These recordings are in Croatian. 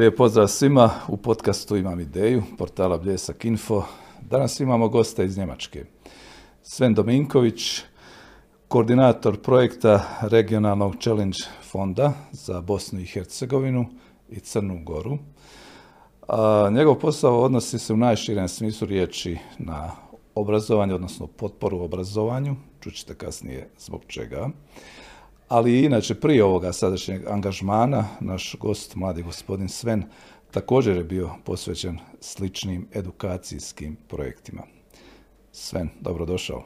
Lijep pozdrav svima. U podcastu imam ideju, portala Bljesak Info. Danas imamo gosta iz Njemačke. Sven Dominković, koordinator projekta regionalnog challenge fonda za Bosnu i Hercegovinu i Crnu Goru. A, njegov posao odnosi se u najširem smislu riječi na obrazovanje, odnosno potporu obrazovanju, čućete kasnije zbog čega. Ali inače prije ovoga sadašnjeg angažmana, naš gost, mladi gospodin Sven, također je bio posvećen sličnim edukacijskim projektima. Sven, dobrodošao.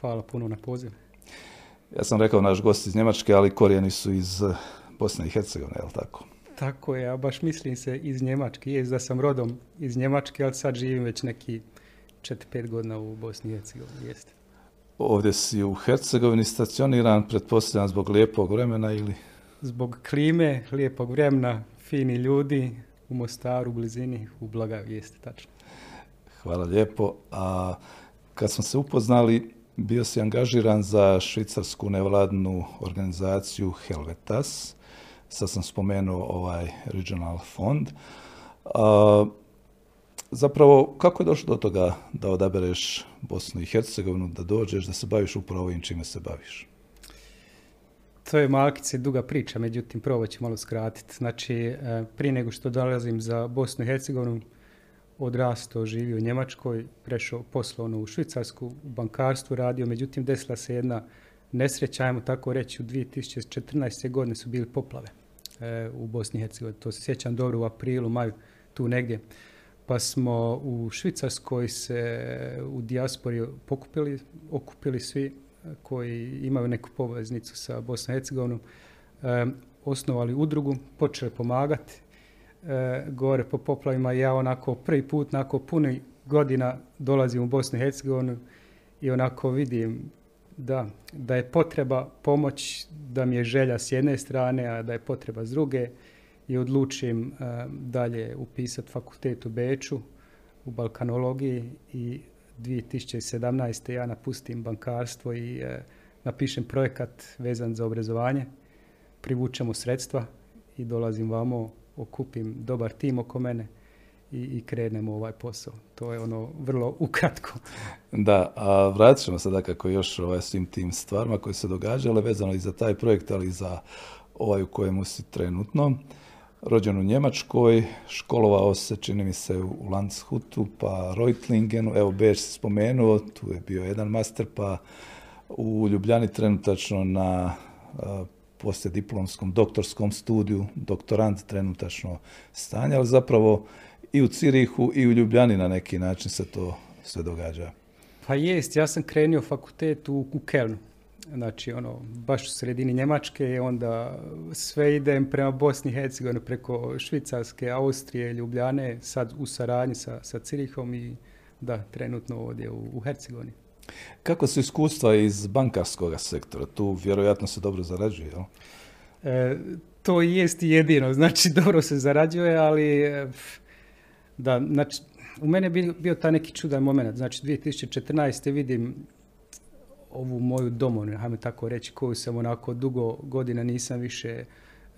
Hvala puno na poziv. Ja sam rekao naš gost iz Njemačke, ali korijeni su iz Bosne i Hercegovine, je li tako? Tako je, a baš mislim se iz Njemačke. Je da sam rodom iz Njemačke, ali sad živim već neki 4-5 godina u Bosni i Hercegovini. Jeste. Ovdje si u Hercegovini stacioniran, pretpostavljam zbog lijepog vremena ili? Zbog klime, lijepog vremena, fini ljudi, u Mostaru, u blizini, u Blagaju, jeste tačno. Hvala lijepo. A kad smo se upoznali, bio si angažiran za švicarsku nevladnu organizaciju Helvetas. Sad sam spomenuo ovaj Regional fond. A, zapravo, kako je došlo do toga da odabereš Bosnu i Hercegovinu, da dođeš, da se baviš upravo ovim čime se baviš? To je malkice duga priča, međutim, probat ću malo skratiti. Znači, e, prije nego što dolazim za Bosnu i Hercegovinu, odrastao, živio u Njemačkoj, prešao poslovno u Švicarsku, u bankarstvu radio, međutim, desila se jedna nesreća, ajmo tako reći, u 2014. godine su bili poplave e, u Bosni i Hercegovini. To se sjećam dobro u aprilu, maju, tu negdje pa smo u Švicarskoj se u dijaspori pokupili, okupili svi koji imaju neku poveznicu sa Bosnom i Hercegovinom, e, osnovali udrugu, počeli pomagati e, gore po poplavima. Ja onako prvi put, nakon punih godina dolazim u Bosnu i Hercegovinu i onako vidim da, da je potreba pomoć, da mi je želja s jedne strane, a da je potreba s druge i odlučim e, dalje upisati fakultet u Beču u balkanologiji i 2017. ja napustim bankarstvo i e, napišem projekat vezan za obrazovanje, privučemo sredstva i dolazim vamo, okupim dobar tim oko mene i, i krenemo ovaj posao. To je ono vrlo ukratko. Da, a vratit ćemo se kako još ovaj, svim tim stvarima koje se događale vezano i za taj projekt, ali i za ovaj u kojemu si trenutno rođen u Njemačkoj, školovao se, čini mi se, u Landshutu, pa Reutlingenu, evo Beč se spomenuo, tu je bio jedan master, pa u Ljubljani trenutačno na poslijediplomskom doktorskom studiju, doktorant trenutačno stanje, ali zapravo i u Cirihu i u Ljubljani na neki način se to sve događa. Pa jest, ja sam krenio fakultet u, u Kelnu znači ono, baš u sredini Njemačke, onda sve idem prema Bosni i Hercegovini preko Švicarske, Austrije, Ljubljane, sad u saradnji sa, sa Cirihom i da, trenutno ovdje u, u Hercegovini. Kako su iskustva iz bankarskog sektora? Tu vjerojatno se dobro zarađuje, jel? E, to jest jedino, znači dobro se zarađuje, ali e, da, znači, u mene je bio, bio taj neki čudan moment. Znači, 2014. vidim ovu moju domovinu, hajmo tako reći, koju sam onako dugo godina nisam više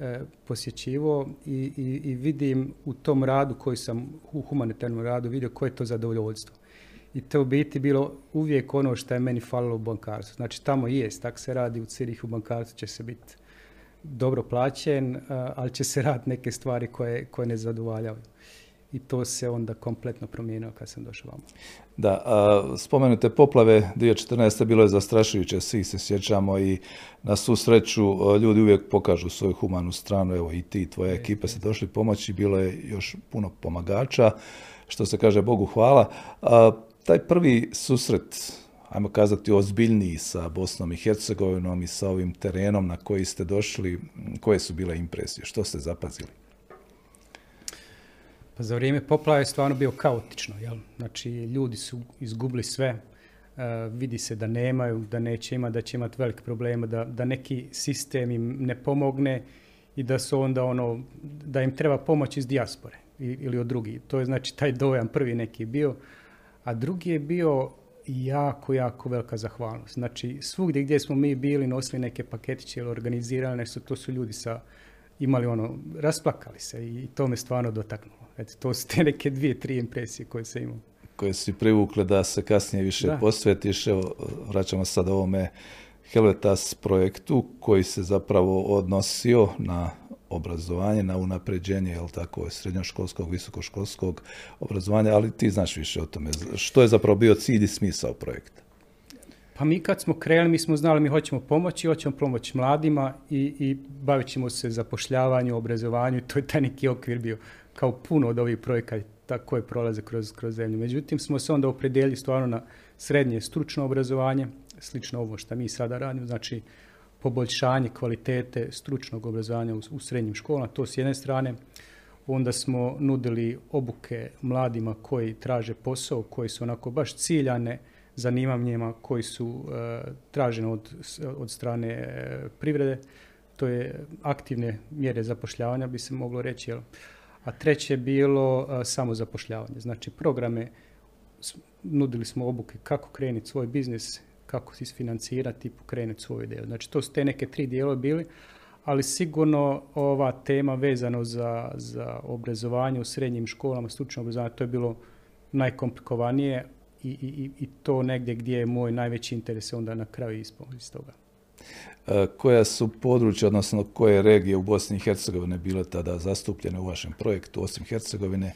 e, posjećivo i, i, i, vidim u tom radu koji sam, u humanitarnom radu, vidio koje je to zadovoljstvo. I to u biti bilo uvijek ono što je meni falilo u bankarstvu. Znači tamo jest, tako se radi u Cirihu, u bankarstvu će se biti dobro plaćen, ali će se raditi neke stvari koje, koje ne zadovoljavaju i to se onda kompletno promijenilo kad sam došao vamo. Da, a, spomenute poplave 2014. bilo je zastrašujuće, svi se sjećamo i na svu sreću ljudi uvijek pokažu svoju humanu stranu, evo i ti, tvoja e, ekipa se došli pomoći, bilo je još puno pomagača, što se kaže Bogu hvala. A, taj prvi susret, ajmo kazati ozbiljniji sa Bosnom i Hercegovinom i sa ovim terenom na koji ste došli, koje su bile impresije, što ste zapazili? Pa za vrijeme poplave je stvarno bio kaotično. Jel? Znači, ljudi su izgubili sve, uh, vidi se da nemaju, da neće imati, da će imati velike probleme, da, da neki sistem im ne pomogne i da su onda ono, da im treba pomoć iz dijaspore ili od drugih. To je znači taj dojam prvi neki bio, a drugi je bio jako, jako velika zahvalnost. Znači, svugdje gdje smo mi bili, nosili neke paketiće ili organizirali nešto, to su ljudi sa imali ono, rasplakali se i to me stvarno dotaknulo. Eto, to su te neke dvije, tri impresije koje se imao. Koje si privukle da se kasnije više da. posvetiš. Evo, vraćamo sad ovome Helvetas projektu koji se zapravo odnosio na obrazovanje, na unapređenje, jel tako, srednjoškolskog, visokoškolskog obrazovanja, ali ti znaš više o tome. Što je zapravo bio cilj i smisao projekta? Pa mi kad smo krenuli, mi smo znali mi hoćemo pomoći, hoćemo pomoći mladima i, i bavit ćemo se zapošljavanju, obrazovanju, to je taj neki okvir bio kao puno od ovih projekata koje prolaze kroz, kroz zemlju. Međutim, smo se onda opredelili stvarno na srednje stručno obrazovanje, slično ovo što mi sada radimo, znači poboljšanje kvalitete stručnog obrazovanja u, u srednjim školama, to s jedne strane. Onda smo nudili obuke mladima koji traže posao, koji su onako baš ciljane zanimanjima koji su uh, tražene od, od strane uh, privrede. To je aktivne mjere zapošljavanja, bi se moglo reći. Jel? A treće je bilo samo zapošljavanje. Znači programe, nudili smo obuke kako krenuti svoj biznis, kako se isfinancirati i pokrenuti svoju ideju. Znači to su te neke tri dijela bili, ali sigurno ova tema vezano za, za obrazovanje u srednjim školama, stručno obrazovanje, to je bilo najkomplikovanije i, i, i to negdje gdje je moj najveći interes onda na kraju ispao iz toga. E, koja su područja, odnosno koje regije u Bosni i Hercegovine bile tada zastupljene u vašem projektu, osim Hercegovine?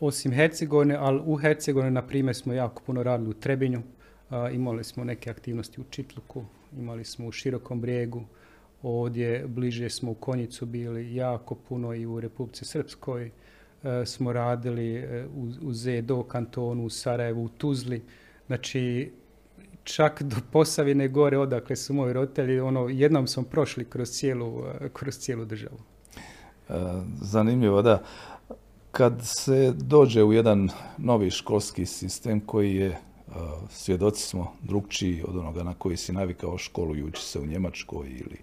Osim Hercegovine, ali u Hercegovini, na primjer, smo jako puno radili u Trebinju, a, imali smo neke aktivnosti u Čitluku, imali smo u Širokom brijegu, ovdje bliže smo u Konjicu bili jako puno i u Republici Srpskoj e, smo radili e, u, u Zedo kantonu, u Sarajevu, u Tuzli. Znači, čak do Posavine gore odakle su moji roditelji, ono, jednom smo prošli kroz cijelu, e, kroz cijelu državu. E, zanimljivo, da. Kad se dođe u jedan novi školski sistem koji je svjedoci smo drugčiji od onoga na koji si navikao školu i uči se u Njemačkoj ili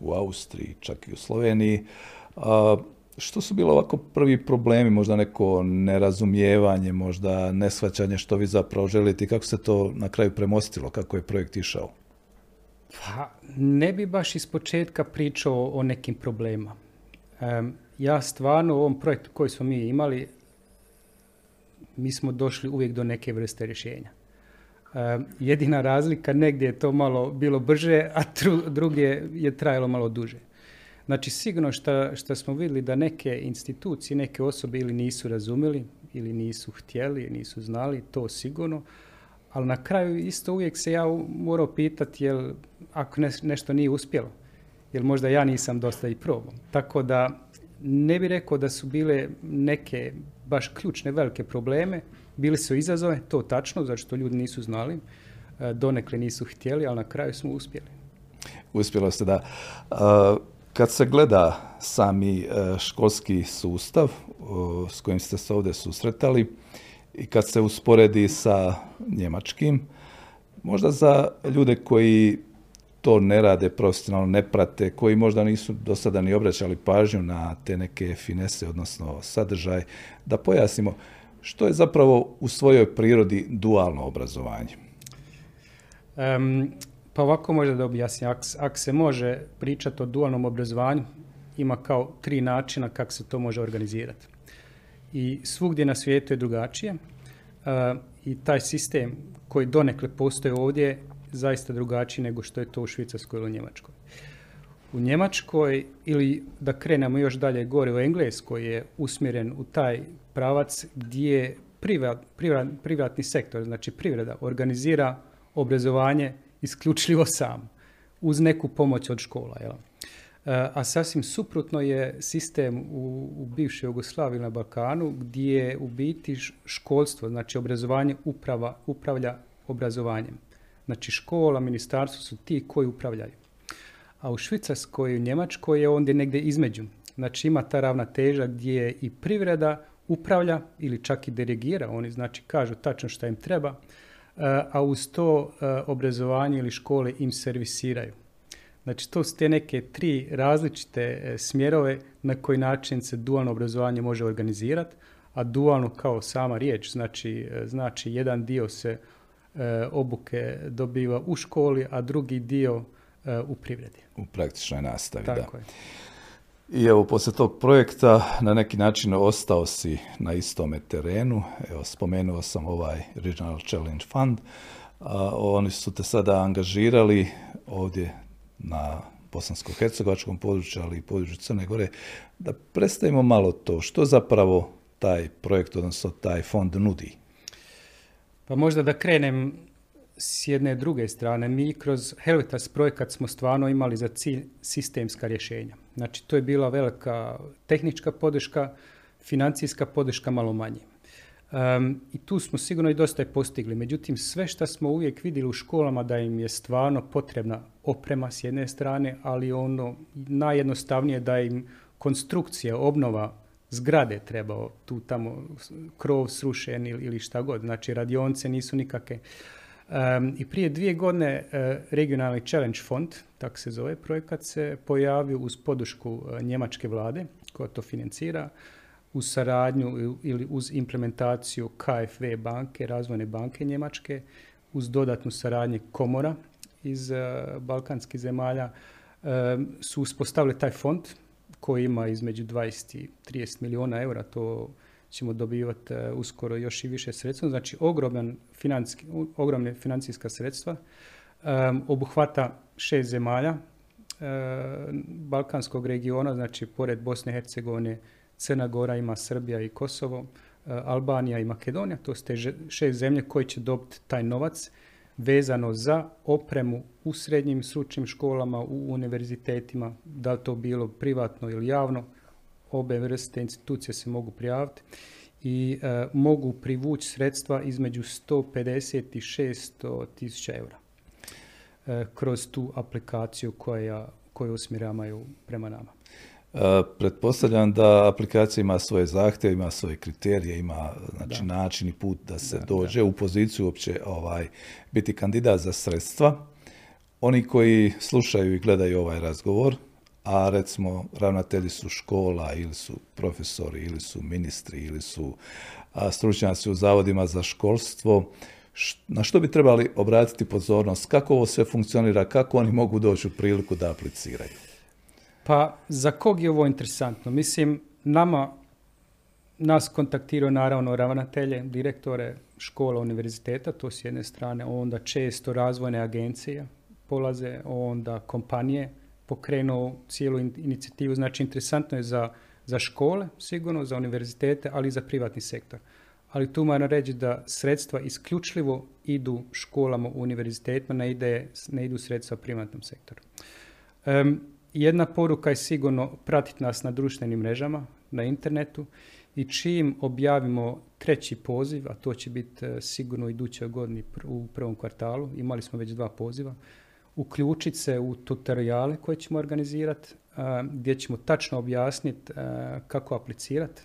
u Austriji, čak i u Sloveniji. Što su bilo ovako prvi problemi, možda neko nerazumijevanje, možda neshvaćanje što vi zapravo želite i kako se to na kraju premostilo, kako je projekt išao? Pa, ne bi baš iz početka pričao o nekim problemima. Ja stvarno u ovom projektu koji smo mi imali, mi smo došli uvijek do neke vrste rješenja. Jedina razlika, negdje je to malo bilo brže, a dru, druge je trajalo malo duže. Znači, sigurno što smo vidjeli da neke institucije, neke osobe ili nisu razumjeli, ili nisu htjeli, nisu znali, to sigurno. Ali na kraju isto uvijek se ja morao pitati jel, ako ne, nešto nije uspjelo, jer možda ja nisam dosta i probao. Tako da ne bi rekao da su bile neke baš ključne velike probleme, bili su izazove, to tačno, zato što ljudi nisu znali, e, donekle nisu htjeli, ali na kraju smo uspjeli. Uspjelo ste da. Kad se gleda sami e, školski sustav s kojim ste se ovdje susretali i kad se usporedi sa njemačkim, možda za ljude koji to ne rade profesionalno, ne prate, koji možda nisu do sada ni obraćali pažnju na te neke finese, odnosno sadržaj, da pojasnimo što je zapravo u svojoj prirodi dualno obrazovanje? Pa ovako možda da objasnim. Ako, se može pričati o dualnom obrazovanju, ima kao tri načina kako se to može organizirati. I svugdje na svijetu je drugačije. Uh, I taj sistem koji donekle postoje ovdje zaista drugačiji nego što je to u Švicarskoj ili u Njemačkoj. U Njemačkoj ili da krenemo još dalje gore u Engleskoj je usmjeren u taj pravac gdje privat, privat, privatni sektor, znači privreda, organizira obrazovanje isključivo sam, uz neku pomoć od škola. Jel? E, a sasvim suprotno je sistem u, u bivšoj Jugoslaviji na Balkanu gdje u biti školstvo, znači obrazovanje uprava, upravlja obrazovanjem. Znači škola, ministarstvo su ti koji upravljaju. A u Švicarskoj i u Njemačkoj je ondje negdje između. Znači ima ta ravnoteža gdje i privreda upravlja ili čak i dirigira. Oni znači kažu tačno šta im treba, a uz to e, obrazovanje ili škole im servisiraju. Znači to su te neke tri različite e, smjerove na koji način se dualno obrazovanje može organizirati, a dualno kao sama riječ, znači, znači jedan dio se E, obuke dobiva u školi, a drugi dio e, u privredi. U praktičnoj nastavi, Tako da. Je. I evo, poslije tog projekta na neki način ostao si na istome terenu. Evo, spomenuo sam ovaj Regional Challenge Fund. Oni su te sada angažirali ovdje na bosansko-hercegovačkom području, ali i području Crne Gore, da predstavimo malo to. Što zapravo taj projekt, odnosno taj fond nudi? Pa možda da krenem s jedne druge strane. Mi kroz Helvetas projekat smo stvarno imali za cilj sistemska rješenja. Znači, to je bila velika tehnička podrška, financijska podrška malo manje. Um, I tu smo sigurno i dosta je postigli. Međutim, sve što smo uvijek vidjeli u školama da im je stvarno potrebna oprema s jedne strane, ali ono najjednostavnije da im konstrukcija, obnova zgrade trebao tu tamo krov srušen ili, ili šta god. Znači radionce nisu nikakve. Um, I prije dvije godine uh, regionalni challenge fond, tak se zove projekat, se pojavio uz podršku uh, njemačke vlade koja to financira uz saradnju ili uz implementaciju KFV banke, razvojne banke Njemačke, uz dodatnu saradnju komora iz uh, balkanskih zemalja, su uspostavili taj fond koji ima između 20 i 30 milijuna eura, to ćemo dobivati uh, uskoro još i više sredstva. Znači, ogroman ogromne financijska sredstva. Um, obuhvata šest zemalja uh, Balkanskog regiona, znači pored Bosne i Hercegovine, Crna Gora ima Srbija i Kosovo, uh, Albanija i Makedonija, to su te šest zemlje koje će dobiti taj novac vezano za opremu u srednjim stručnim školama, u univerzitetima, da li to bilo privatno ili javno, obe vrste institucije se mogu prijaviti i e, mogu privući sredstva između 150 i 600 tisuća eura e, kroz tu aplikaciju koja, koju usmjeravaju prema nama. E, pretpostavljam da aplikacija ima svoje zahtjeve, ima svoje kriterije, ima znači, način i put da se dođe u poziciju uopće ovaj, biti kandidat za sredstva. Oni koji slušaju i gledaju ovaj razgovor, a recimo ravnatelji su škola ili su profesori ili su ministri ili su stručnjaci u zavodima za školstvo, na što bi trebali obratiti pozornost, kako ovo sve funkcionira, kako oni mogu doći u priliku da apliciraju? Pa za kog je ovo interesantno? Mislim, nama, nas kontaktiraju naravno ravnatelje, direktore škola, univerziteta, to s jedne strane, onda često razvojne agencije polaze, onda kompanije, pokrenuo cijelu inicijativu. Znači, interesantno je za, za škole, sigurno, za univerzitete, ali i za privatni sektor. Ali tu moram reći da sredstva isključivo idu školama u univerzitetima, ne, ide, ne idu sredstva privatnom sektoru. Um, jedna poruka je sigurno pratiti nas na društvenim mrežama, na internetu i čim objavimo treći poziv, a to će biti e, sigurno idućoj godini u prvom kvartalu, imali smo već dva poziva, uključiti se u tutoriale koje ćemo organizirati, gdje ćemo tačno objasniti kako aplicirati,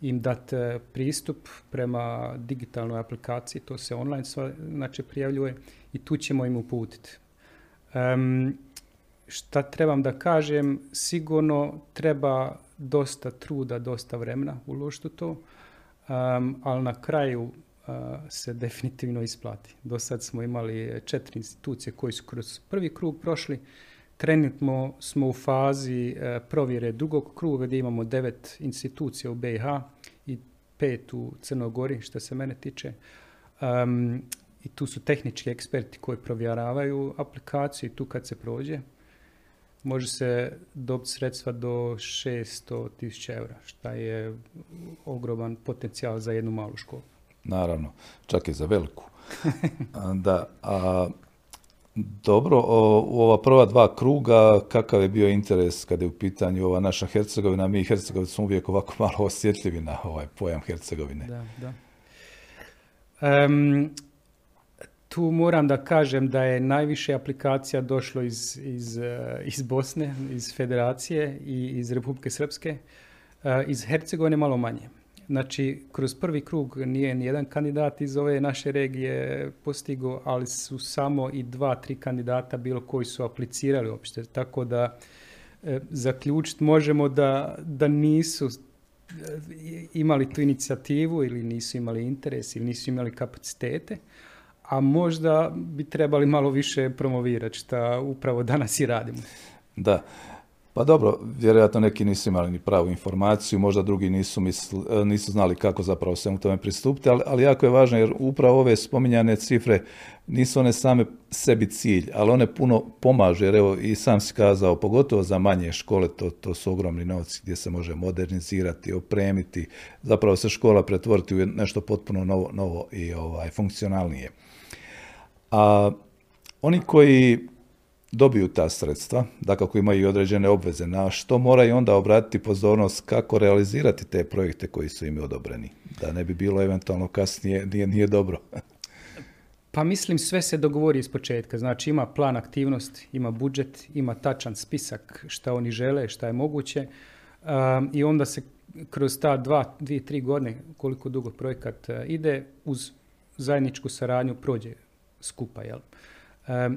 im dati e, pristup prema digitalnoj aplikaciji, to se online znači, prijavljuje i tu ćemo im uputiti. Um, šta trebam da kažem, sigurno treba dosta truda, dosta vremena uložiti u to, um, ali na kraju se definitivno isplati. Do sad smo imali četiri institucije koji su kroz prvi krug prošli. Trenutno smo u fazi e, provjere drugog kruga gdje imamo devet institucija u BiH i pet u Crnogori što se mene tiče. I tu su tehnički eksperti koji provjeravaju aplikaciju i tu kad se prođe može se dobiti sredstva do 600 tisuća eura, što je ogroman potencijal za jednu malu školu naravno, čak i za veliku. da, a, dobro, u ova prva dva kruga, kakav je bio interes kada je u pitanju ova naša Hercegovina? Mi Hercegovina smo uvijek ovako malo osjetljivi na ovaj pojam Hercegovine. Da, da. tu moram da kažem da je najviše aplikacija došlo iz, iz, eh, iz Bosne, iz Federacije i iz Republike Srpske. Eh, iz Hercegovine malo manje. Znači, kroz prvi krug nije ni jedan kandidat iz ove naše regije postigao, ali su samo i dva, tri kandidata bilo koji su aplicirali uopšte. Tako da e, zaključiti možemo da, da nisu e, imali tu inicijativu ili nisu imali interes ili nisu imali kapacitete, a možda bi trebali malo više promovirati, što upravo danas i radimo. Da. Pa dobro, vjerojatno neki nisu imali ni pravu informaciju, možda drugi nisu, e, nisu znali kako zapravo svemu tome pristupiti, ali, ali jako je važno jer upravo ove spominjane cifre nisu one same sebi cilj, ali one puno pomažu, jer evo i sam si kazao, pogotovo za manje škole, to, to su ogromni novci gdje se može modernizirati, opremiti, zapravo se škola pretvoriti u nešto potpuno novo, novo i ovaj, funkcionalnije. A oni koji dobiju ta sredstva, da kako imaju određene obveze, na što moraju onda obratiti pozornost kako realizirati te projekte koji su im odobreni, da ne bi bilo eventualno kasnije, nije, nije dobro. Pa mislim sve se dogovori iz početka, znači ima plan aktivnosti, ima budžet, ima tačan spisak šta oni žele, šta je moguće um, i onda se kroz ta dva, dvije, tri godine koliko dugo projekat uh, ide uz zajedničku saradnju prođe skupa. Jel?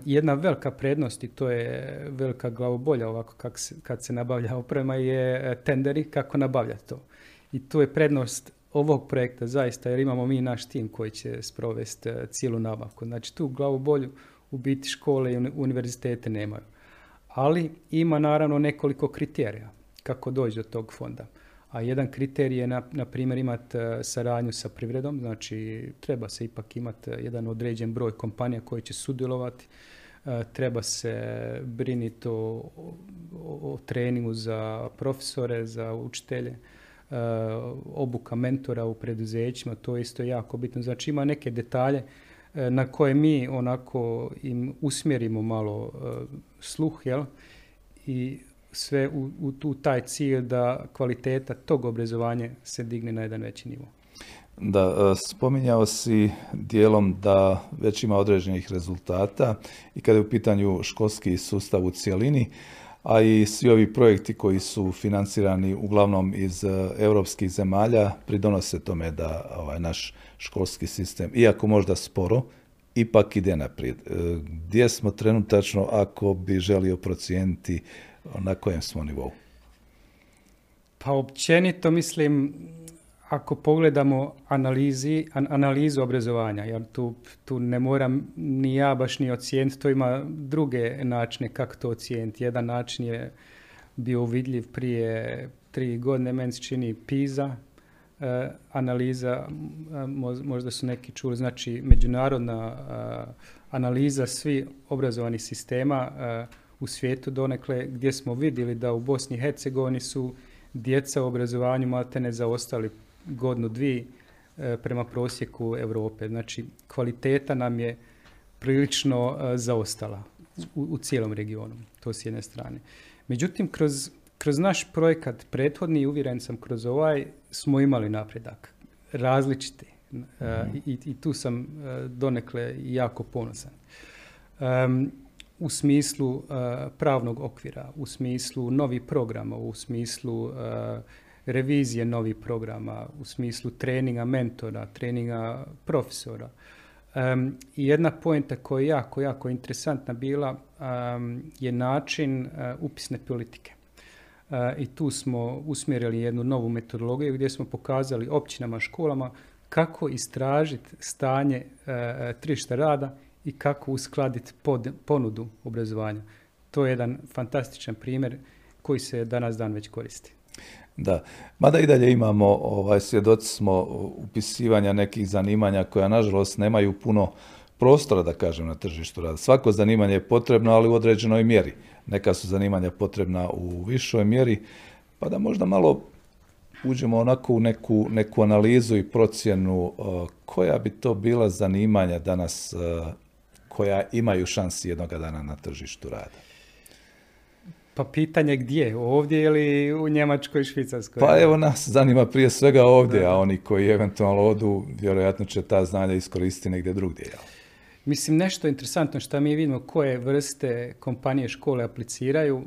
Jedna velika prednost i to je velika glavobolja ovako kak se, kad se nabavlja oprema je e, tenderi kako nabavljati to. I to je prednost ovog projekta zaista jer imamo mi naš tim koji će sprovesti e, cijelu nabavku. Znači tu glavobolju u biti škole i univerzitete nemaju. Ali ima naravno nekoliko kriterija kako doći do tog fonda. A jedan kriterij je, na, na primjer, imati e, saradnju sa privredom, znači treba se ipak imati jedan određen broj kompanija koji će sudjelovati, e, treba se briniti o, o, treningu za profesore, za učitelje, e, obuka mentora u preduzećima, to je isto jako bitno. Znači ima neke detalje na koje mi onako im usmjerimo malo sluh, jel? I sve u, u, taj cilj da kvaliteta tog obrazovanja se digne na jedan veći nivo. Da, e, spominjao si dijelom da već ima određenih rezultata i kada je u pitanju školski sustav u cjelini, a i svi ovi projekti koji su financirani uglavnom iz e, europskih zemalja pridonose tome da ovaj naš školski sistem, iako možda sporo, ipak ide naprijed. E, gdje smo trenutačno ako bi želio procijeniti na kojem smo nivou? Pa općenito mislim, ako pogledamo analizi, analizu obrazovanja, jer tu, tu ne moram ni ja baš ni ocijeniti, to ima druge načine kako to ocijeniti. Jedan način je bio vidljiv prije tri godine, meni se čini PISA, eh, analiza, eh, možda su neki čuli, znači međunarodna eh, analiza svih obrazovanih sistema u svijetu donekle gdje smo vidjeli da u Bosni i Hercegovini su djeca u obrazovanju maltene zaostali godinu dvije e, prema prosjeku Europe. Znači kvaliteta nam je prilično e, zaostala u, u cijelom regionu, to s jedne strane. Međutim, kroz, kroz naš projekat prethodni, uvjeren sam kroz ovaj, smo imali napredak. Različiti. Mhm. i, I tu sam donekle jako ponosan u smislu uh, pravnog okvira, u smislu novih programa, u smislu uh, revizije novih programa, u smislu treninga mentora, treninga profesora. Um, jedna poenta koja je jako, jako interesantna bila je način uh, upisne politike. I tu smo usmjerili jednu novu metodologiju gdje smo pokazali općinama, školama kako istražiti stanje tržišta rada i kako uskladiti ponudu obrazovanja. To je jedan fantastičan primjer koji se danas dan već koristi. Da, mada i dalje imamo, ovaj, svjedoci smo upisivanja nekih zanimanja koja nažalost nemaju puno prostora, da kažem, na tržištu rada. Svako zanimanje je potrebno, ali u određenoj mjeri. Neka su zanimanja potrebna u višoj mjeri, pa da možda malo uđemo onako u neku, neku analizu i procjenu koja bi to bila zanimanja danas koja imaju šansi jednoga dana na tržištu rada. Pa pitanje gdje? Ovdje ili u Njemačkoj i Švicarskoj? Pa evo nas zanima prije svega ovdje, a oni koji eventualno odu, vjerojatno će ta znanja iskoristiti negdje drugdje. Jel? Mislim, nešto interesantno što mi vidimo koje vrste kompanije škole apliciraju,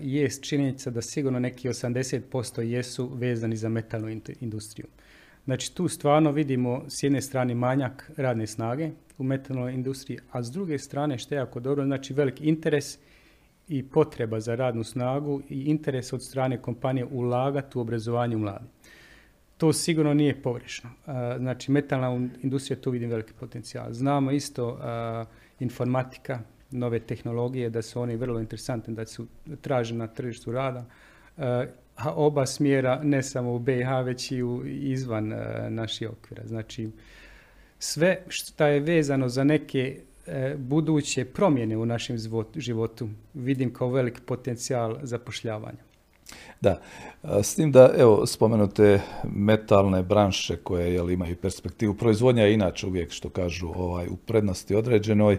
jest činjenica da sigurno neki 80% jesu vezani za metalnu industriju. Znači tu stvarno vidimo s jedne strane manjak radne snage u metalnoj industriji, a s druge strane što je jako dobro, znači velik interes i potreba za radnu snagu i interes od strane kompanije ulagati u obrazovanje mladih. To sigurno nije pogrešno. Znači metalna industrija tu vidim veliki potencijal. Znamo isto informatika nove tehnologije, da su oni vrlo interesantni, da su traženi na tržištu rada. A oba smjera ne samo u BiH, već i izvan naših okvira. Znači, sve što je vezano za neke buduće promjene u našem životu vidim kao velik potencijal zapošljavanja. Da, s tim da, evo, spomenute metalne branše koje jel, imaju perspektivu. Proizvodnja je inače uvijek, što kažu, ovaj, u prednosti određenoj.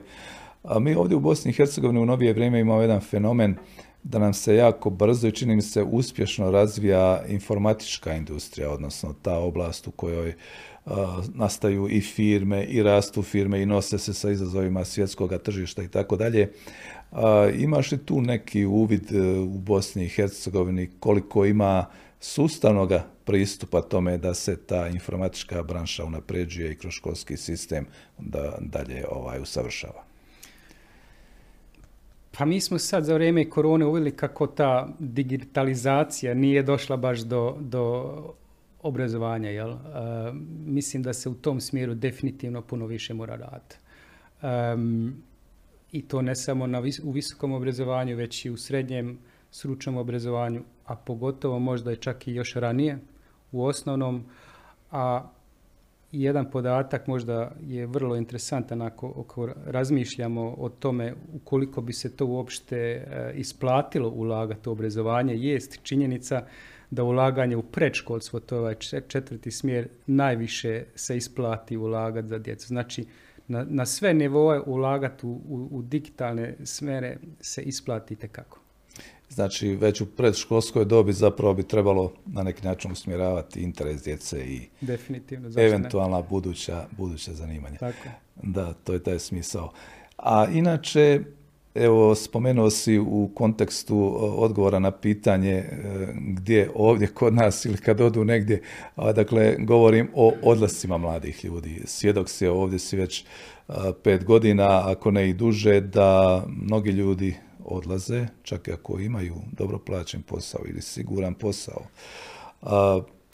A mi ovdje u Bosni i Hercegovini u novije vrijeme imamo jedan fenomen da nam se jako brzo i čini mi se uspješno razvija informatička industrija, odnosno ta oblast u kojoj nastaju i firme i rastu firme i nose se sa izazovima svjetskog tržišta i tako dalje. Imaš li tu neki uvid e, u Bosni i Hercegovini koliko ima sustavnog pristupa tome da se ta informatička branša unapređuje i kroz školski sistem da dalje ovaj usavršava? Pa mi smo sad za vrijeme korone uveli kako ta digitalizacija nije došla baš do, do obrazovanja. Jel? E, mislim da se u tom smjeru definitivno puno više mora raditi i to ne samo na u visokom obrazovanju, već i u srednjem stručnom obrazovanju, a pogotovo možda i čak i još ranije u osnovnom, a jedan podatak možda je vrlo interesantan ako, razmišljamo o tome ukoliko bi se to uopšte e, isplatilo ulagati u obrazovanje, jest činjenica da ulaganje u predškolstvo, to je ovaj četvrti smjer, najviše se isplati ulagati za djecu. Znači, na, na sve nivoe ulagati u, u, digitalne smere se isplati kako. Znači, već u predškolskoj dobi zapravo bi trebalo na neki način usmjeravati interes djece i Definitivno, eventualna buduća, buduća zanimanja. Tako. Da, to je taj smisao. A inače, Evo, spomenuo si u kontekstu odgovora na pitanje e, gdje ovdje kod nas ili kad odu negdje, dakle, govorim o odlascima mladih ljudi. Svjedok si ovdje si već pet godina, ako ne i duže, da mnogi ljudi odlaze, čak i ako imaju dobro plaćen posao ili siguran posao.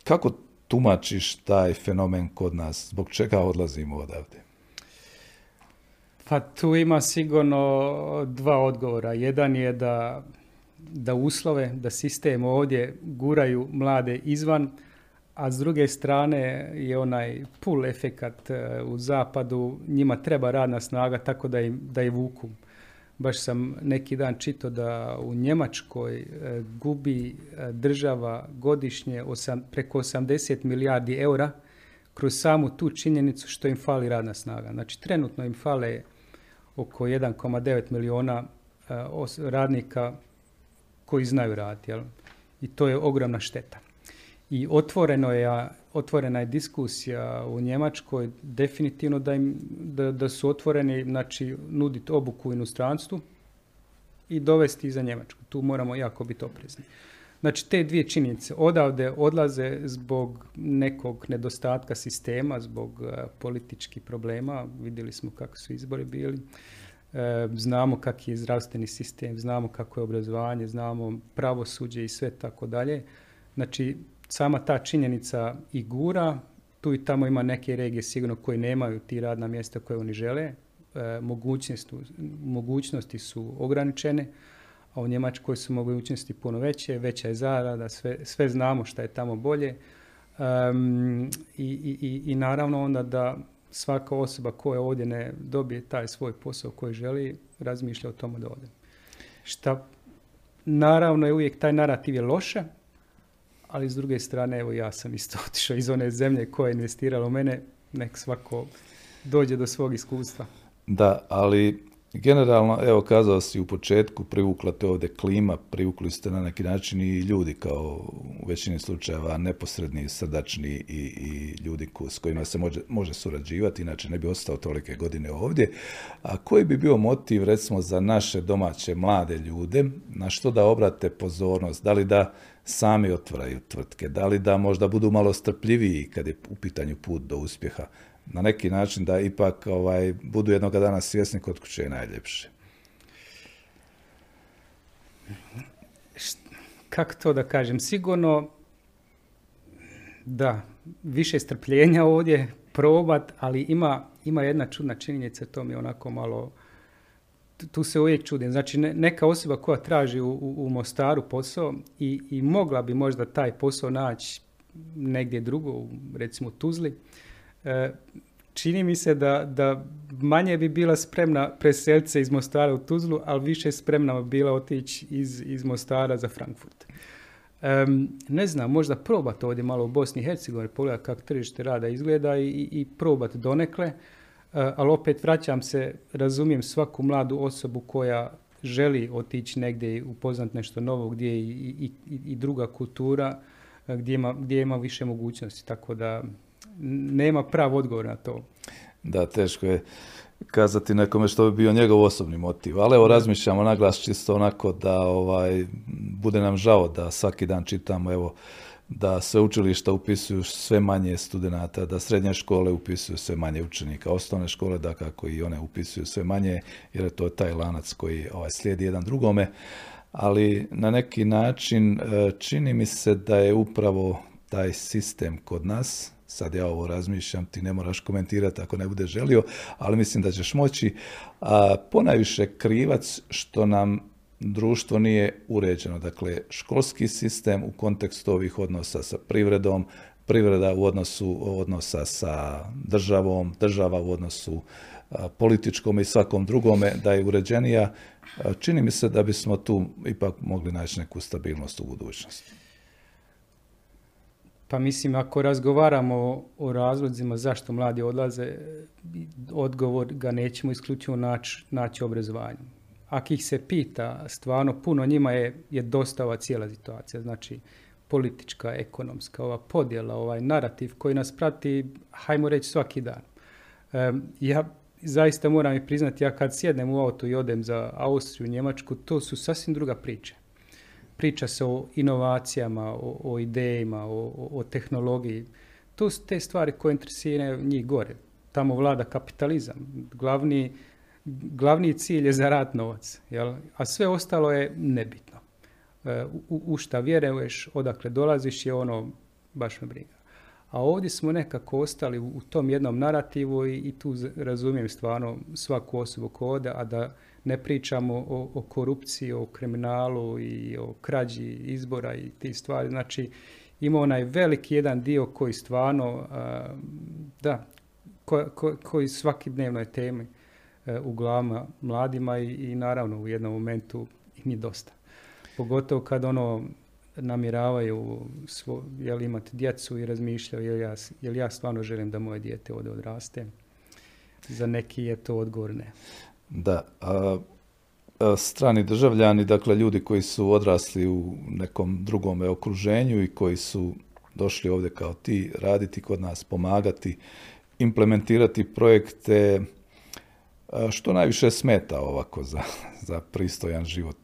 Kako tumačiš taj fenomen kod nas? Zbog čega odlazimo odavde? Pa tu ima sigurno dva odgovora. Jedan je da, da uslove, da sistem ovdje guraju mlade izvan, a s druge strane je onaj pull efekat e, u zapadu, njima treba radna snaga tako da, im, da je vuku. Baš sam neki dan čitao da u Njemačkoj e, gubi e, država godišnje osam, preko 80 milijardi eura kroz samu tu činjenicu što im fali radna snaga. Znači trenutno im fale oko 1,9 miliona e, radnika koji znaju raditi. I to je ogromna šteta. I otvoreno je, otvorena je diskusija u Njemačkoj definitivno da, im, da, da su otvoreni znači, nuditi obuku u inostranstvu i dovesti za Njemačku. Tu moramo jako biti oprezni. Znači te dvije činjenice odavde odlaze zbog nekog nedostatka sistema, zbog e, političkih problema. Vidjeli smo kako su izbori bili. E, znamo kak je zdravstveni sistem, znamo kako je obrazovanje, znamo pravosuđe i sve tako dalje. Znači sama ta činjenica i gura, tu i tamo ima neke regije sigurno koje nemaju ti radna mjesta koje oni žele. E, mogućnosti, mogućnosti su ograničene a u Njemačkoj su mogućnosti puno veće, veća je zarada, sve, sve znamo šta je tamo bolje. i, i, I naravno onda da svaka osoba koja ovdje ne dobije taj svoj posao koji želi, razmišlja o tome da ode. Šta naravno je uvijek taj narativ je loše, ali s druge strane, evo ja sam isto otišao iz one zemlje koja je investirala u mene, nek svako dođe do svog iskustva. Da, ali Generalno, evo kazao si u početku, privukla te ovdje klima, privukli ste na neki način i ljudi kao u većini slučajeva neposredni, srdačni i, i ljudi s kojima se može, može surađivati, inače ne bi ostao tolike godine ovdje. A koji bi bio motiv recimo za naše domaće mlade ljude, na što da obrate pozornost, da li da sami otvaraju tvrtke, da li da možda budu malo strpljiviji kad je u pitanju put do uspjeha, na neki način da ipak ovaj, budu jednoga dana svjesni kod kuće je najljepše. Kako to da kažem? Sigurno da, više strpljenja ovdje probat, ali ima, ima jedna čudna činjenica, to mi onako malo tu se uvijek čudim. Znači, neka osoba koja traži u, u, Mostaru posao i, i mogla bi možda taj posao naći negdje drugo, recimo Tuzli, čini mi se da, da manje bi bila spremna preseliti se iz Mostara u Tuzlu, ali više spremna bi bila otići iz, iz Mostara za Frankfurt. Um, ne znam, možda probati ovdje malo u Bosni i Hercegovini, pogledati kako tržište rada izgleda i, i, probati donekle, uh, ali opet vraćam se, razumijem svaku mladu osobu koja želi otići negdje i upoznati nešto novo gdje je i, i, i druga kultura, gdje ima, gdje ima više mogućnosti, tako da nema prav odgovor na to. Da, teško je kazati nekome što bi bio njegov osobni motiv. Ali evo razmišljamo naglas čisto onako da ovaj, bude nam žao da svaki dan čitamo evo da sve učilišta upisuju sve manje studenata, da srednje škole upisuju sve manje učenika, osnovne škole da kako i one upisuju sve manje, jer je to taj lanac koji ovaj, slijedi jedan drugome. Ali na neki način e, čini mi se da je upravo taj sistem kod nas, sad ja ovo razmišljam, ti ne moraš komentirati ako ne bude želio, ali mislim da ćeš moći. A, ponajviše krivac što nam društvo nije uređeno. Dakle, školski sistem u kontekstu ovih odnosa sa privredom, privreda u odnosu odnosa sa državom, država u odnosu političkom i svakom drugome, da je uređenija, čini mi se da bismo tu ipak mogli naći neku stabilnost u budućnosti. Pa mislim, ako razgovaramo o razlozima zašto mladi odlaze, odgovor ga nećemo isključivo naći, naći obrazovanju. Ako ih se pita, stvarno puno njima je, je dosta ova cijela situacija. Znači, politička, ekonomska, ova podjela, ovaj narativ koji nas prati, hajmo reći, svaki dan. ja zaista moram i priznati, ja kad sjednem u auto i odem za Austriju, Njemačku, to su sasvim druga priča priča se o inovacijama, o, o idejima, o, o, tehnologiji. To su te stvari koje interesiraju njih gore. Tamo vlada kapitalizam. Glavni, glavni cilj je zarat novac. Jel? A sve ostalo je nebitno. E, u, u šta vjeruješ, odakle dolaziš je ono, baš me briga. A ovdje smo nekako ostali u tom jednom narativu i, i tu razumijem stvarno svaku osobu koda, a da ne pričamo o, o korupciji, o kriminalu i o krađi izbora i ti stvari. Znači, ima onaj veliki jedan dio koji stvarno, da, ko, ko, koji dnevno je temi e, u glavama mladima i, i naravno u jednom momentu i nije dosta. Pogotovo kad ono namjeravaju svo, jel imati djecu i razmišljaju jel ja, jel ja stvarno želim da moje dijete ovdje odraste. Za neki je to odgovor ne. Da, a, strani državljani, dakle ljudi koji su odrasli u nekom drugom okruženju i koji su došli ovdje kao ti raditi kod nas, pomagati, implementirati projekte, što najviše smeta ovako za, za pristojan život?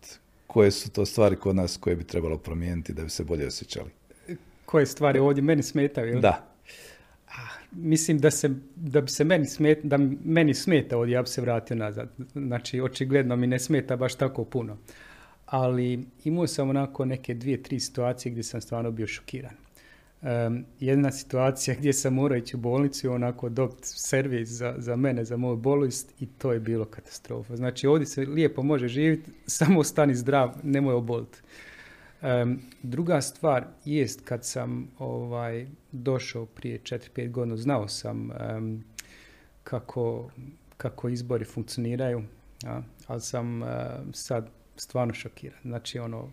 Koje su to stvari kod nas koje bi trebalo promijeniti da bi se bolje osjećali? Koje stvari ovdje meni smetaju? Da mislim da, se, da bi se meni smeta, da meni smeta ovdje, ja bi se vratio nazad. Znači, očigledno mi ne smeta baš tako puno. Ali imao sam onako neke dvije, tri situacije gdje sam stvarno bio šokiran. Um, jedna situacija gdje sam morao ići u bolnicu i onako dobiti servis za, za mene, za moju bolest i to je bilo katastrofa. Znači ovdje se lijepo može živjeti, samo stani zdrav, nemoj oboliti druga stvar jest kad sam ovaj, došao prije 4-5 godina, znao sam kako, kako izbori funkcioniraju, ja, ali sam sad stvarno šokiran. Znači ono,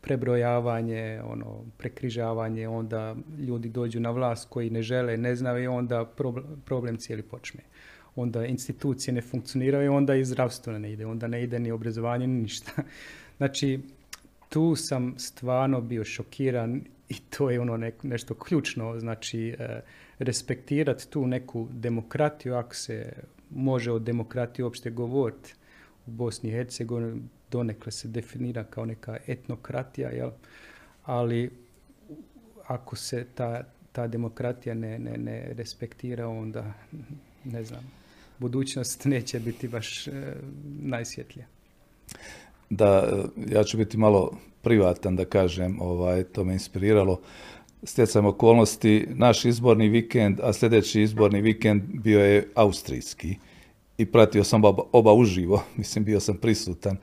prebrojavanje, ono, prekrižavanje, onda ljudi dođu na vlast koji ne žele, ne znaju i onda problem, problem cijeli počne. Onda institucije ne funkcioniraju onda i zdravstvo ne ide, onda ne ide ni obrazovanje, ni ništa. Znači, tu sam stvarno bio šokiran i to je ono nešto ključno, znači e, respektirati tu neku demokratiju, ako se može o demokratiji uopšte govoriti u Bosni i Hercegovini, donekle se definira kao neka etnokratija, jel? ali ako se ta, ta demokratija ne, ne, ne respektira, onda ne znam, budućnost neće biti baš e, najsvjetlija da ja ću biti malo privatan da kažem, ovaj, to me inspiriralo. Stjecam okolnosti, naš izborni vikend, a sljedeći izborni vikend bio je austrijski i pratio sam oba, oba uživo, mislim bio sam prisutan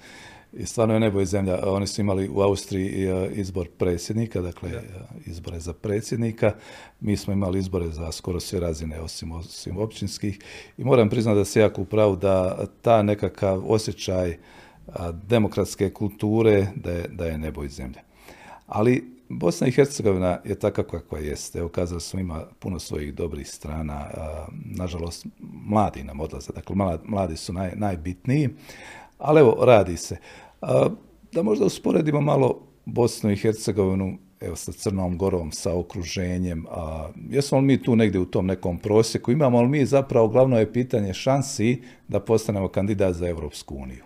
i stvarno je nebo i zemlja. Oni su imali u Austriji e, izbor predsjednika, dakle e, izbore za predsjednika. Mi smo imali izbore za skoro sve razine, osim, osim općinskih. I moram priznati da se jako upravo da ta nekakav osjećaj demokratske kulture da je, da je nebo i zemlja. Ali Bosna i Hercegovina je takva kakva jeste. Evo, kazali smo ima puno svojih dobrih strana. nažalost, mladi nam odlaze. Dakle, mladi su naj, najbitniji. Ali evo, radi se. Da možda usporedimo malo Bosnu i Hercegovinu evo, sa Crnom Gorom, sa okruženjem. A, jesmo li mi tu negdje u tom nekom prosjeku? Imamo li mi zapravo, glavno je pitanje šansi da postanemo kandidat za Europsku uniju?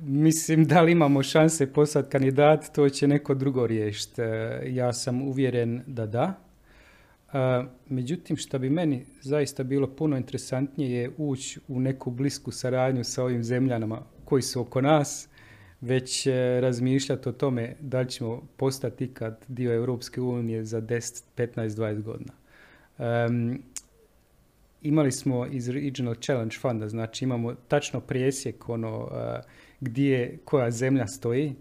Mislim, da li imamo šanse postati kandidat, to će neko drugo riješiti. E, ja sam uvjeren da da. E, međutim, što bi meni zaista bilo puno interesantnije je ući u neku blisku saradnju sa ovim zemljanama koji su oko nas, već e, razmišljati o tome da li ćemo postati ikad dio Europske unije za 10, 15, 20 godina. imali smo iz Regional Challenge Funda, znači imamo tačno prijesjek ono, gdje koja zemlja stoji.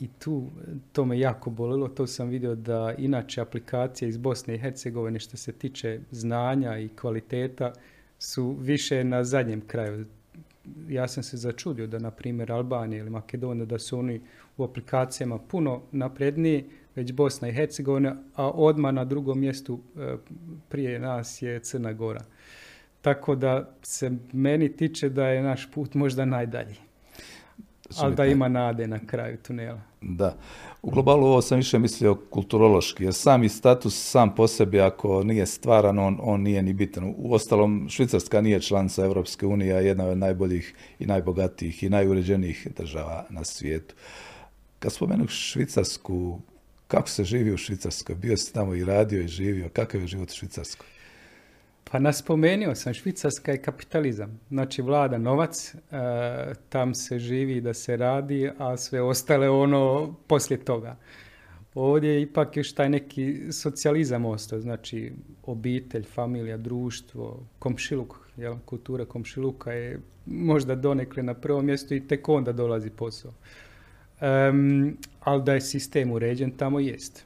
I tu, to me jako bolilo, to sam vidio da inače aplikacije iz Bosne i Hercegovine što se tiče znanja i kvaliteta su više na zadnjem kraju. Ja sam se začudio da, na primjer, Albanija ili Makedonija, da su oni u aplikacijama puno napredniji, već Bosna i Hercegovina, a odmah na drugom mjestu e, prije nas je Crna Gora. Tako da se meni tiče da je naš put možda najdalji ali da ima nade na kraju tunela. Da. U globalu ovo sam više mislio kulturološki, jer sami status sam po sebi ako nije stvaran, on, on nije ni bitan. U ostalom, Švicarska nije članica Europske unije, a jedna od najboljih i najbogatijih i najuređenijih država na svijetu. Kad spomenu Švicarsku, kako se živi u Švicarskoj? Bio si tamo i radio i živio. Kakav je život u Švicarskoj? Pa naspomenuo sam, Švicarska je kapitalizam. Znači vlada novac, e, tam se živi da se radi, a sve ostale ono poslije toga. Ovdje je ipak još taj neki socijalizam ostao, znači obitelj, familija, društvo, komšiluk, jel? kultura komšiluka je možda donekle na prvom mjestu i tek onda dolazi posao. Um, ali da je sistem uređen, tamo jest.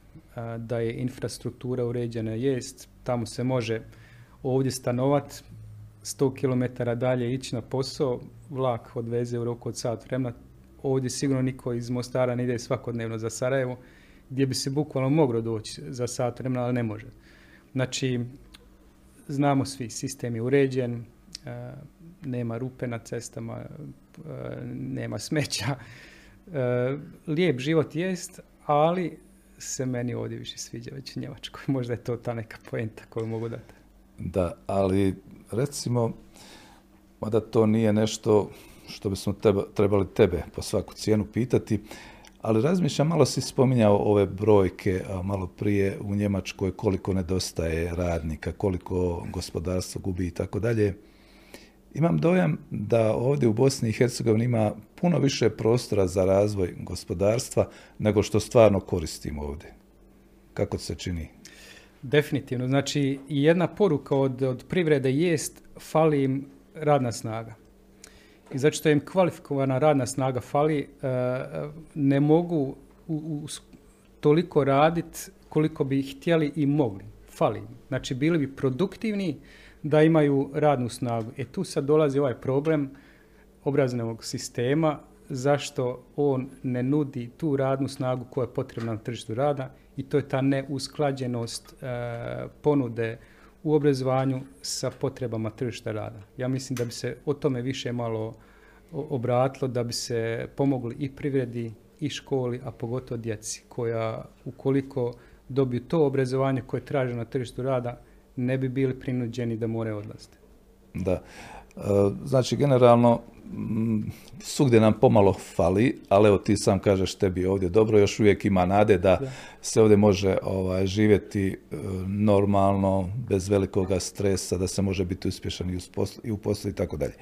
da je infrastruktura uređena, jest. Tamo se može ovdje stanovat, 100 km dalje ići na posao, vlak odveze u roku od sat vremena. Ovdje sigurno niko iz Mostara ne ide svakodnevno za Sarajevo, gdje bi se bukvalno moglo doći za sat vremena, ali ne može. Znači, znamo svi, sistem je uređen, e, nema rupe na cestama, e, nema smeća. E, lijep život jest, ali se meni ovdje više sviđa već u Njemačkoj. Možda je to ta neka poenta koju mogu dati. Da, ali recimo, mada to nije nešto što bismo trebali tebe po svaku cijenu pitati, ali razmišljam, malo si spominjao ove brojke malo prije u Njemačkoj koliko nedostaje radnika, koliko gospodarstvo gubi i tako dalje. Imam dojam da ovdje u Bosni i Hercegovini ima puno više prostora za razvoj gospodarstva nego što stvarno koristimo ovdje. Kako se čini? Definitivno. Znači, jedna poruka od, od privrede jest fali im radna snaga. I zato što im kvalifikovana radna snaga fali, e, ne mogu u, toliko raditi koliko bi htjeli i mogli. Fali im. Znači, bili bi produktivni da imaju radnu snagu. E tu sad dolazi ovaj problem obrazovnog sistema zašto on ne nudi tu radnu snagu koja je potrebna na tržištu rada i to je ta neusklađenost e, ponude u obrazovanju sa potrebama tržišta rada. Ja mislim da bi se o tome više malo obratilo, da bi se pomogli i privredi i školi, a pogotovo djeci koja ukoliko dobiju to obrazovanje koje traže na tržištu rada, ne bi bili prinuđeni da moraju odlaziti. Da. E, znači, generalno, svugdje nam pomalo fali, ali evo ti sam kažeš tebi ovdje dobro, još uvijek ima nade da, se ovdje može ovaj, živjeti e, normalno, bez velikoga stresa, da se može biti uspješan i, i u poslu i tako dalje.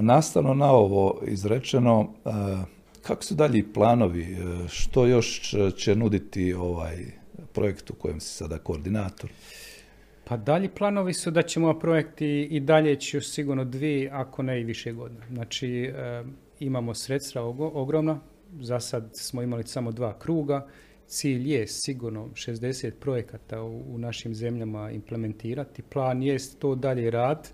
Nastavno na ovo izrečeno, e, kako su dalji planovi, e, što još će nuditi ovaj projekt u kojem si sada koordinator? Pa dalji planovi su da ćemo projekti i dalje će sigurno dvije, ako ne i više godina. Znači, e, imamo sredstva ogromna, za sad smo imali samo dva kruga, cilj je sigurno 60 projekata u, našim zemljama implementirati, plan je to dalje rad,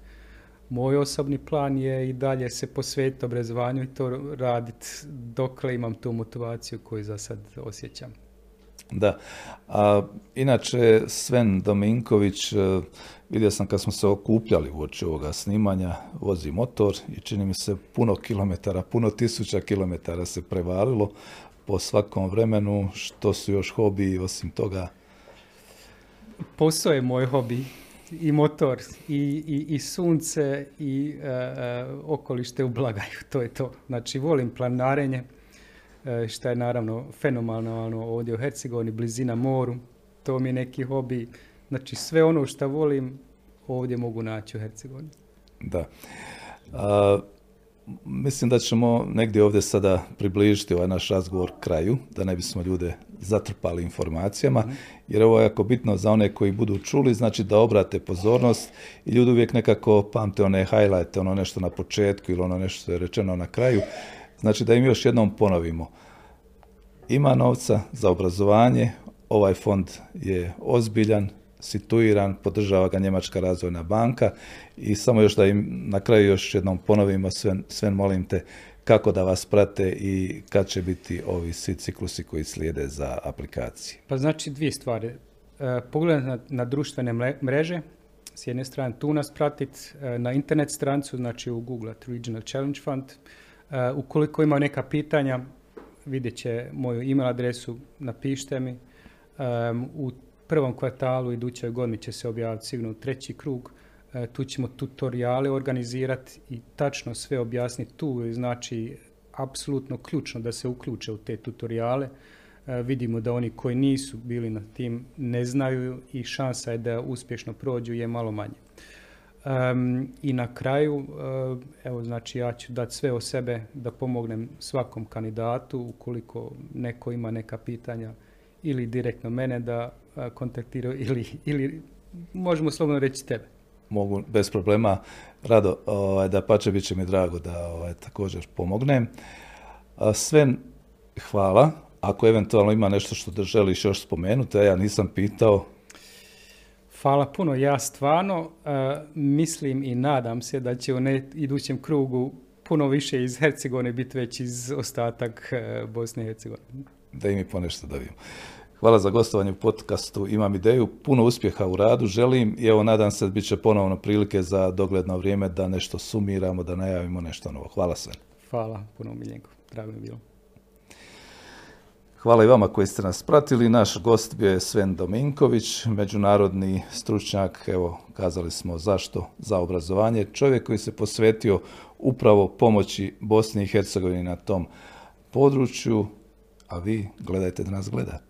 moj osobni plan je i dalje se posvetiti obrazovanju i to raditi dokle imam tu motivaciju koju za sad osjećam. Da. A, inače, Sven Dominković, e, vidio sam kad smo se okupljali uoči ovoga snimanja, vozi motor i čini mi se puno kilometara, puno tisuća kilometara se prevalilo po svakom vremenu, što su još hobi osim toga? Posao je moj hobi i motor i, i, i sunce i uh, okolište u blagaju, to je to. Znači volim planarenje, E, što je naravno fenomenalno ovdje u Hercegovini, blizina moru, to mi je neki hobi. Znači sve ono što volim ovdje mogu naći u Hercegovini. Da. mislim da ćemo negdje ovdje sada približiti ovaj naš razgovor kraju, da ne bismo ljude zatrpali informacijama, mhm. jer ovo je jako bitno za one koji budu čuli, znači da obrate pozornost i ljudi uvijek nekako pamte one highlighte, ono nešto na početku ili ono nešto što je rečeno na kraju Znači da im još jednom ponovimo. Ima novca za obrazovanje, ovaj fond je ozbiljan, situiran, podržava ga Njemačka razvojna banka i samo još da im na kraju još jednom ponovimo, sve, molim te, kako da vas prate i kad će biti ovi svi ciklusi koji slijede za aplikacije? Pa znači dvije stvari. E, pogledajte na, društvene mreže, s jedne strane tu nas pratiti, e, na internet strancu, znači u Google Regional Challenge Fund, ukoliko ima neka pitanja, vidjet će moju email adresu, napišite mi. U prvom kvartalu idućoj godini će se objaviti sigurno treći krug. Uh, tu ćemo tutoriale organizirati i tačno sve objasniti tu. Znači, apsolutno ključno da se uključe u te tutoriale. Uh, vidimo da oni koji nisu bili na tim ne znaju i šansa je da uspješno prođu je malo manje. I na kraju, eh, evo znači ja ću dati sve o sebe da pomognem svakom kandidatu ukoliko neko ima neka pitanja ili direktno mene da eh, kontaktiraju ili, ili možemo slobodno reći tebe. Mogu bez problema. Rado, ovaj, da pače, bit će mi drago da ovaj, također pomognem. Sve hvala. Ako eventualno ima nešto što da želiš još spomenuti, a ja nisam pitao, Hvala puno. Ja stvarno e, mislim i nadam se da će u ne, idućem krugu puno više iz Hercegovine biti već iz ostatak e, Bosne i Hercegovine. Da i mi ponešto dobijemo. Hvala za gostovanje u podcastu. Imam ideju, puno uspjeha u radu želim i evo nadam se da bit će ponovno prilike za dogledno vrijeme da nešto sumiramo, da najavimo nešto novo. Hvala sve. Hvala puno Miljenko. Drago mi bilo. Hvala i vama koji ste nas pratili. Naš gost bio je Sven Dominković, međunarodni stručnjak, evo, kazali smo zašto, za obrazovanje. Čovjek koji se posvetio upravo pomoći Bosni i Hercegovini na tom području, a vi gledajte da nas gledate.